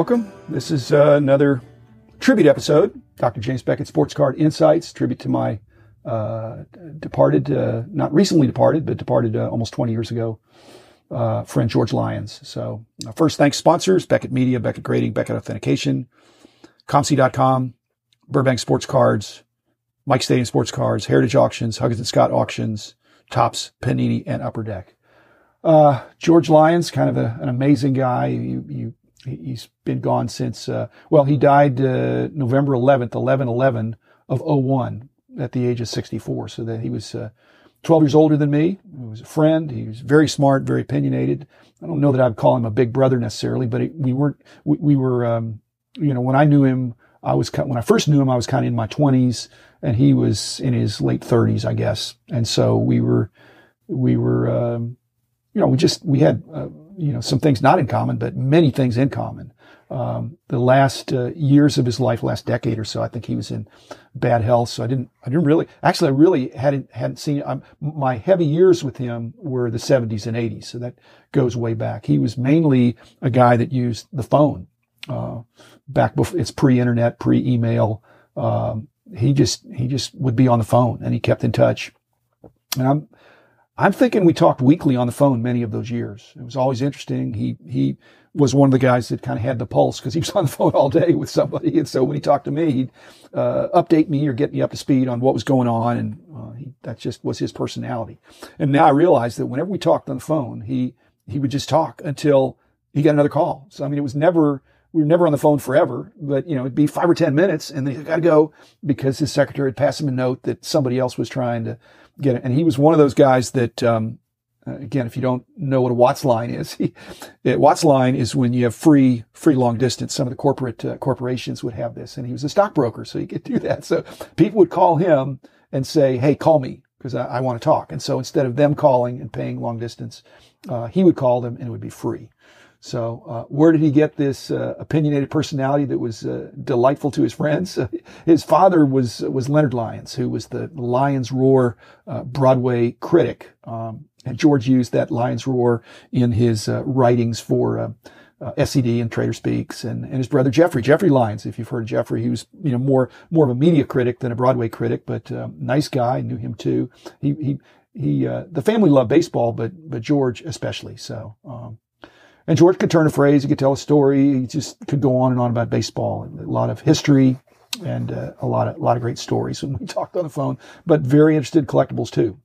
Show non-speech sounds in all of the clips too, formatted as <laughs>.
welcome. This is uh, another tribute episode. Dr. James Beckett Sports Card Insights, tribute to my uh, departed, uh, not recently departed, but departed uh, almost 20 years ago, uh, friend George Lyons. So first, thanks sponsors, Beckett Media, Beckett Grading, Beckett Authentication, COMC.com, Burbank Sports Cards, Mike Stadium Sports Cards, Heritage Auctions, Huggins and Scott Auctions, Topps, Panini, and Upper Deck. Uh, George Lyons, kind of a, an amazing guy. You, you, he's been gone since, uh, well, he died, uh, November 11th, 11 11 of 01 at the age of 64. So that he was, uh, 12 years older than me. He was a friend. He was very smart, very opinionated. I don't know that I'd call him a big brother necessarily, but it, we weren't, we, we were, um, you know, when I knew him, I was, when I first knew him, I was kind of in my twenties and he was in his late thirties, I guess. And so we were, we were, um, you know, we just, we had, uh, you know, some things not in common, but many things in common. Um, the last uh, years of his life, last decade or so, I think he was in bad health. So I didn't, I didn't really, actually, I really hadn't, hadn't seen, um, my heavy years with him were the 70s and 80s. So that goes way back. He was mainly a guy that used the phone, uh, back before it's pre-internet, pre-email. Um, he just, he just would be on the phone and he kept in touch. And I'm, I'm thinking we talked weekly on the phone many of those years. It was always interesting. He, he was one of the guys that kind of had the pulse because he was <laughs> on the phone all day with somebody. And so when he talked to me, he'd, uh, update me or get me up to speed on what was going on. And, uh, he, that just was his personality. And now I realize that whenever we talked on the phone, he, he would just talk until he got another call. So, I mean, it was never, we were never on the phone forever, but you know, it'd be five or 10 minutes and then he got to go because his secretary had passed him a note that somebody else was trying to get it. And he was one of those guys that, um, again, if you don't know what a WATS line is, <laughs> he, it, WATS line is when you have free, free long distance. Some of the corporate uh, corporations would have this, and he was a stockbroker, so he could do that. So people would call him and say, "Hey, call me because I, I want to talk." And so instead of them calling and paying long distance, uh, he would call them, and it would be free. So, uh, where did he get this uh, opinionated personality that was uh, delightful to his friends? <laughs> his father was was Leonard Lyons, who was the Lions Roar uh, Broadway critic, um, and George used that Lions Roar in his uh, writings for uh, SCD and Trader Speaks, and, and his brother Jeffrey, Jeffrey Lyons. If you've heard of Jeffrey, he was you know more more of a media critic than a Broadway critic, but um, nice guy. Knew him too. He he he. the family loved baseball, but but George especially. So. Um, and George could turn a phrase, he could tell a story, he just could go on and on about baseball, a lot of history and uh, a lot of a lot of great stories when we talked on the phone. But very interested in collectibles too.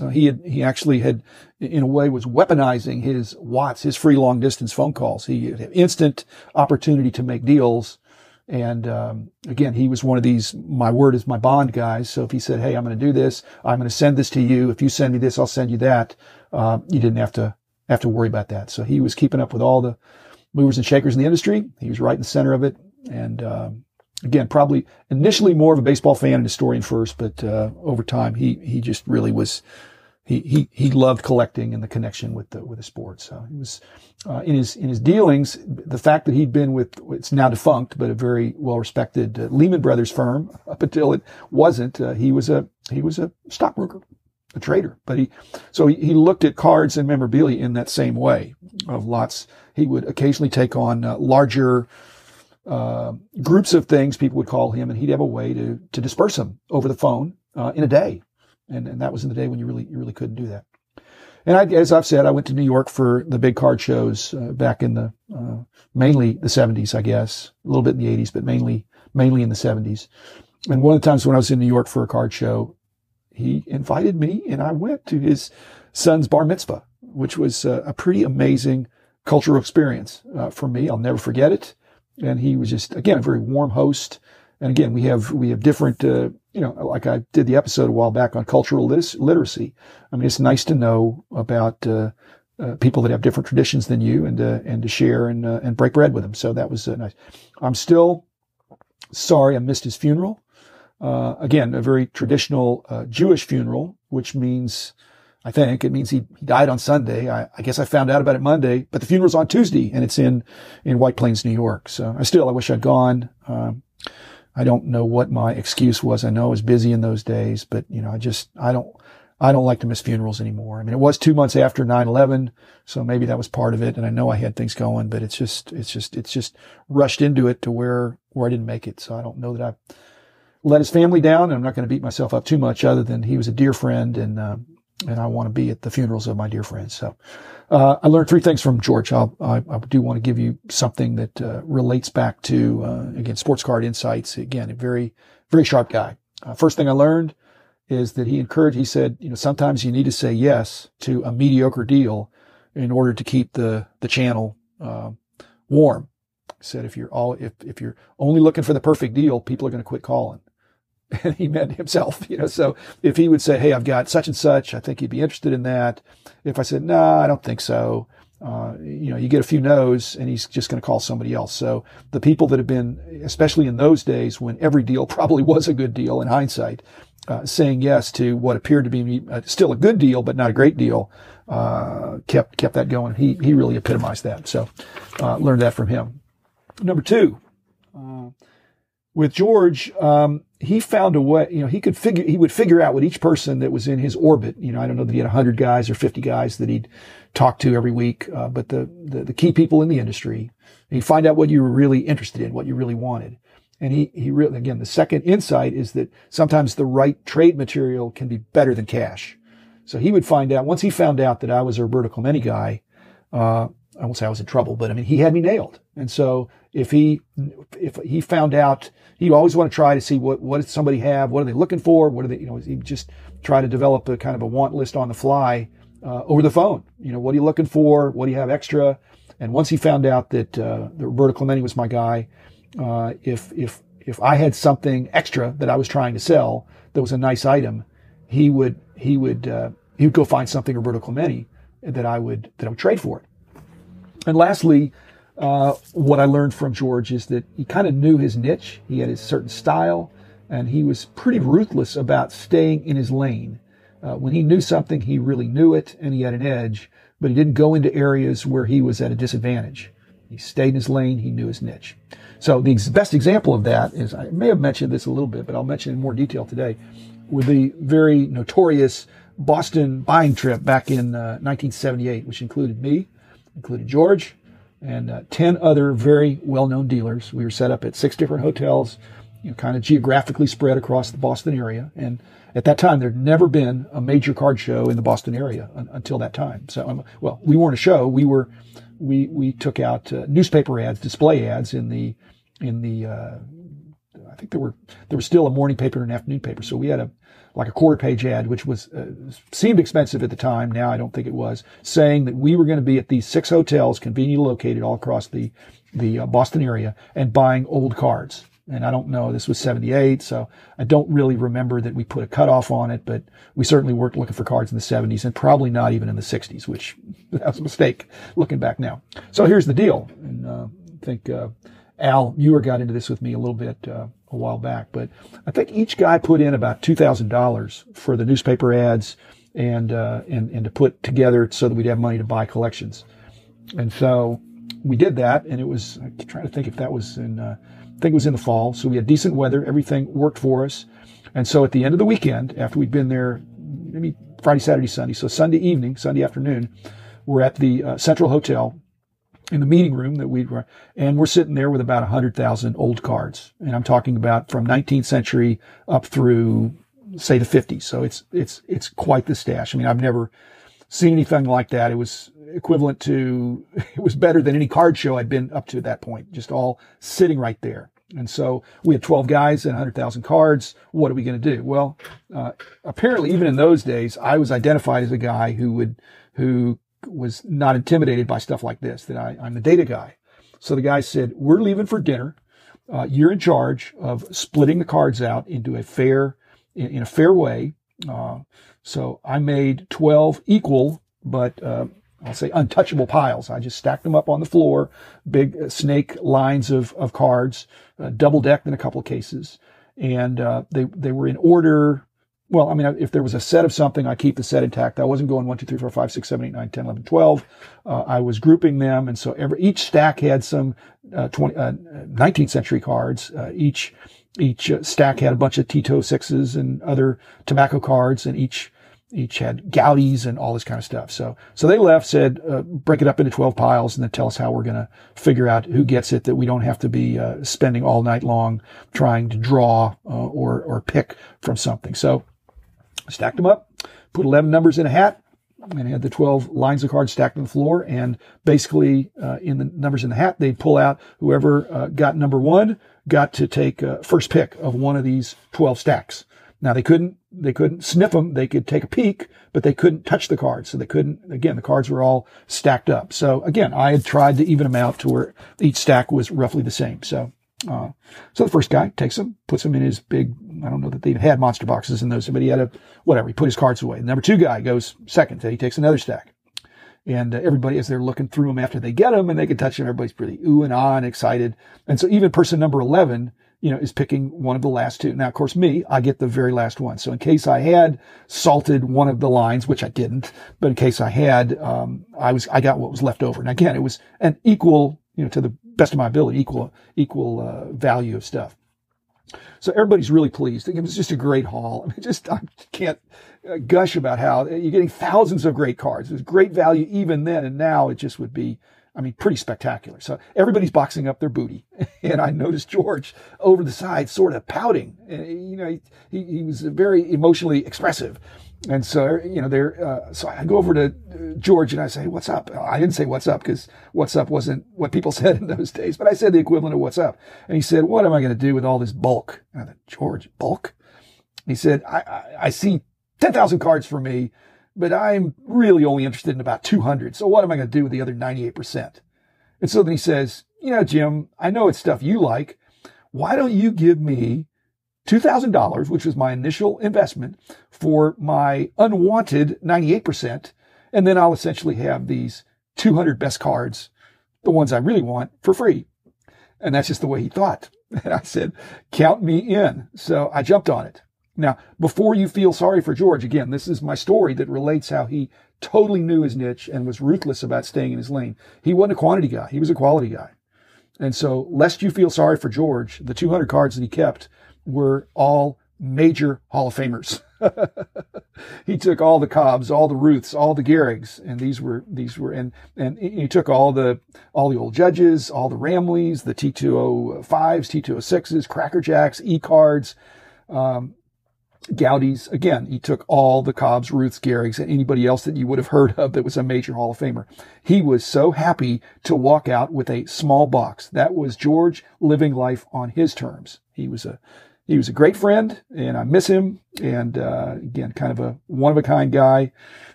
Uh, he had he actually had in a way was weaponizing his WATS, his free long distance phone calls. He had instant opportunity to make deals. And um, again, he was one of these "my word is my bond" guys. So if he said, "Hey, I'm going to do this. I'm going to send this to you. If you send me this, I'll send you that," uh, you didn't have to have to worry about that. So he was keeping up with all the movers and shakers in the industry. He was right in the center of it. And, um, again, probably initially more of a baseball fan and historian first, but, uh, over time, he, he just really was, he, he, he loved collecting and the connection with the, with the sport. So he was, uh, in his, in his dealings, the fact that he'd been with, it's now defunct, but a very well respected uh, Lehman Brothers firm up until it wasn't, uh, he was a, he was a stockbroker a trader. But he, so he, he, looked at cards and memorabilia in that same way of lots. He would occasionally take on uh, larger, uh, groups of things people would call him and he'd have a way to, to disperse them over the phone, uh, in a day. And, and that was in the day when you really, you really couldn't do that. And I, as I've said, I went to New York for the big card shows, uh, back in the, uh, mainly the seventies, I guess, a little bit in the eighties, but mainly, mainly in the seventies. And one of the times when I was in New York for a card show, he invited me and I went to his son's bar mitzvah, which was a, a pretty amazing cultural experience uh, for me. I'll never forget it. And he was just, again, a very warm host. And again, we have, we have different, uh, you know, like I did the episode a while back on cultural literacy. I mean, it's nice to know about, uh, uh, people that have different traditions than you and, uh, and to share and, uh, and break bread with them. So that was nice. I'm still sorry I missed his funeral. Uh, again, a very traditional uh, Jewish funeral, which means, I think it means he, he died on Sunday. I, I, guess I found out about it Monday, but the funeral's on Tuesday and it's in, in White Plains, New York. So I still, I wish I'd gone. Um, I don't know what my excuse was. I know I was busy in those days, but you know, I just, I don't, I don't like to miss funerals anymore. I mean, it was two months after 9-11, so maybe that was part of it. And I know I had things going, but it's just, it's just, it's just rushed into it to where, where I didn't make it. So I don't know that I let his family down. I'm not going to beat myself up too much other than he was a dear friend and, uh, and I want to be at the funerals of my dear friends. So, uh, I learned three things from George. I'll, i I, do want to give you something that, uh, relates back to, uh, again, sports card insights. Again, a very, very sharp guy. Uh, first thing I learned, is that he encouraged, he said, you know, sometimes you need to say yes to a mediocre deal in order to keep the, the channel, uh, warm. He said, if you're all, if, if you're only looking for the perfect deal, people are going to quit calling. And <laughs> he meant himself, you know, so if he would say, Hey, I've got such and such, I think he'd be interested in that. If I said, no, nah, I don't think so. Uh, you know, you get a few no's and he's just going to call somebody else. So the people that have been, especially in those days when every deal <laughs> probably was a good deal in hindsight, uh, saying yes to what appeared to be uh, still a good deal, but not a great deal, uh, kept kept that going. He he really epitomized that. So uh, learned that from him. Number two, uh, with George, um, he found a way. You know, he could figure he would figure out what each person that was in his orbit. You know, I don't know that he had hundred guys or fifty guys that he'd talk to every week, uh, but the, the the key people in the industry. He'd find out what you were really interested in, what you really wanted. And he, he really, again, the second insight is that sometimes the right trade material can be better than cash. So he would find out, once he found out that I was a Roberto Clemente guy, uh, I won't say I was in trouble, but I mean, he had me nailed. And so if he, if he found out, he always want to try to see what, what does somebody have? What are they looking for? What are they, you know, he just try to develop a kind of a want list on the fly, uh, over the phone. You know, what are you looking for? What do you have extra? And once he found out that, uh, that Roberto Clemente was my guy, uh, if if if I had something extra that I was trying to sell that was a nice item, he would he would uh, he would go find something Roberto Clemente that I would that I would trade for it. And lastly, uh, what I learned from George is that he kind of knew his niche. He had his certain style, and he was pretty ruthless about staying in his lane. Uh, when he knew something, he really knew it, and he had an edge. But he didn't go into areas where he was at a disadvantage. He stayed in his lane. He knew his niche. So the best example of that is, I may have mentioned this a little bit, but I'll mention it in more detail today, with the very notorious Boston buying trip back in uh, 1978, which included me, included George, and uh, 10 other very well-known dealers. We were set up at six different hotels, you know, kind of geographically spread across the Boston area. And at that time, there'd never been a major card show in the Boston area un- until that time. So, um, well, we weren't a show. We were, we, we took out uh, newspaper ads, display ads in the in the uh, I think there were there was still a morning paper and an afternoon paper. So we had a like a quarter page ad, which was uh, seemed expensive at the time. Now I don't think it was, saying that we were going to be at these six hotels conveniently located all across the the uh, Boston area and buying old cards. And I don't know, this was 78, so I don't really remember that we put a cutoff on it, but we certainly weren't looking for cards in the 70s and probably not even in the 60s, which <laughs> that was a mistake looking back now. So here's the deal. And uh, I think uh, Al Muir got into this with me a little bit uh, a while back, but I think each guy put in about two thousand dollars for the newspaper ads and uh, and and to put together so that we'd have money to buy collections. And so we did that, and it was I'm trying to think if that was in uh, I think it was in the fall. So we had decent weather, everything worked for us, and so at the end of the weekend, after we'd been there, maybe Friday, Saturday, Sunday, so Sunday evening, Sunday afternoon, we're at the uh, Central Hotel in the meeting room that we were, and we're sitting there with about a hundred thousand old cards. And I'm talking about from 19th century up through say the 50s. So it's, it's, it's quite the stash. I mean, I've never seen anything like that. It was equivalent to, <laughs> it was better than any card show I'd been up to at that point, just all sitting right there. And so we had 12 guys and 100,000 cards. What are we going to do? Well, uh, apparently even in those days, I was identified as a guy who would, who was not intimidated by stuff like this, that I, I'm the data guy. So the guy said, we're leaving for dinner. Uh, you're in charge of splitting the cards out into a fair, in, in a fair way. Uh, so I made 12 equal, but, uh, I'll say untouchable piles. I just stacked them up on the floor, big uh, snake lines of, of cards, uh, double decked in a couple of cases. And, uh, they, they were in order well, I mean, if there was a set of something, I keep the set intact. I wasn't going 1, 2, 3, 4, 5, 6, 7, 8, 9, 10, 11, 12. Uh, I was grouping them. And so every, each stack had some, uh, 20, uh, 19th century cards. Uh, each, each uh, stack had a bunch of T206s and other tobacco cards. And each, each had Goudeys and all this kind of stuff. So, so they left, said, uh, break it up into 12 piles and then tell us how we're going to figure out who gets it that we don't have to be uh, spending all night long trying to draw uh, or, or pick from something. So stacked them up, put 11 numbers in a hat and had the 12 lines of cards stacked on the floor. And basically, uh, in the numbers in the hat, they'd pull out whoever uh, got number one got to take uh, first pick of one of these 12 stacks. Now they couldn't, they couldn't sniff them. They could take a peek, but they couldn't touch the cards. So they couldn't, again, the cards were all stacked up. So again, I had tried to even them out to where each stack was roughly the same. So, uh, so the first guy takes them, puts them in his big, I don't know that they had monster boxes in those, but he had a, whatever, he put his cards away. The number two guy goes second. So he takes another stack. And uh, everybody, as they're looking through them after they get them and they can touch them, everybody's pretty ooh and ah and excited. And so even person number 11 you know, is picking one of the last two. Now, of course, me, I get the very last one. So in case I had salted one of the lines, which I didn't, but in case I had, um, I was, I got what was left over. And again, it was an equal, you know, to the best of my ability, equal, equal, uh, value of stuff. So everybody's really pleased. It was just a great haul. I mean, just, I can't uh, gush about how you're getting thousands of great cards. There's great value even then. And now it just would be, I mean, pretty spectacular. So everybody's boxing up their booty. <laughs> And I noticed George over the side sort of pouting. You know, he, he was very emotionally expressive. And so, you know, there, uh, so I go over to uh, George and I say, what's up? I didn't say what's up because what's up wasn't what people <laughs> said in those days, but I said the equivalent of what's up. And he said, what am I going to do with all this bulk? And I thought, George, bulk? He said, I, I, I see 10,000 cards for me but I'm really only interested in about 200. So what am I going to do with the other 98%? And so then he says, you know, Jim, I know it's stuff you like. Why don't you give me $2,000, which was my initial investment for my unwanted 98%. And then I'll essentially have these 200 best cards, the ones I really want for free. And that's just the way he thought. <laughs> And I said, count me in. So I jumped on it. Now, before you feel sorry for George, again, this is my story that relates how he totally knew his niche and was ruthless about staying in his lane. He wasn't a quantity guy. He was a quality guy. And so, lest you feel sorry for George, the 200 cards that he kept were all major Hall of Famers. <laughs> he took all the Cobbs, all the Ruths, all the Gehrig's, and these were these were and and he took all the all the old judges, all the Ramlys, the T205s, T206s, Cracker Jacks, E cards. Um, Goudeys, again, he took all the Cobbs, Ruths, Gehrig's, and anybody else that you would have heard of that was a major Hall of Famer. He was so happy to walk out with a small box. That was George living life on his terms. He was a he was a great friend, and I miss him. And uh, again, kind of a one of a kind guy.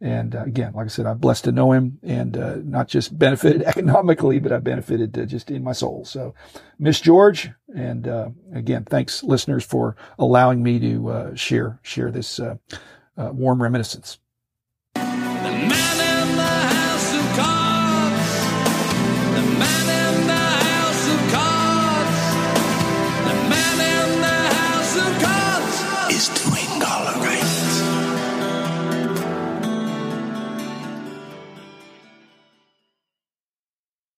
And uh, again, like I said, I'm blessed to know him, and uh, not just benefited <laughs> economically, but I benefited uh, just in my soul. So, miss George, and uh, again, thanks listeners for allowing me to uh, share share this warm reminiscence.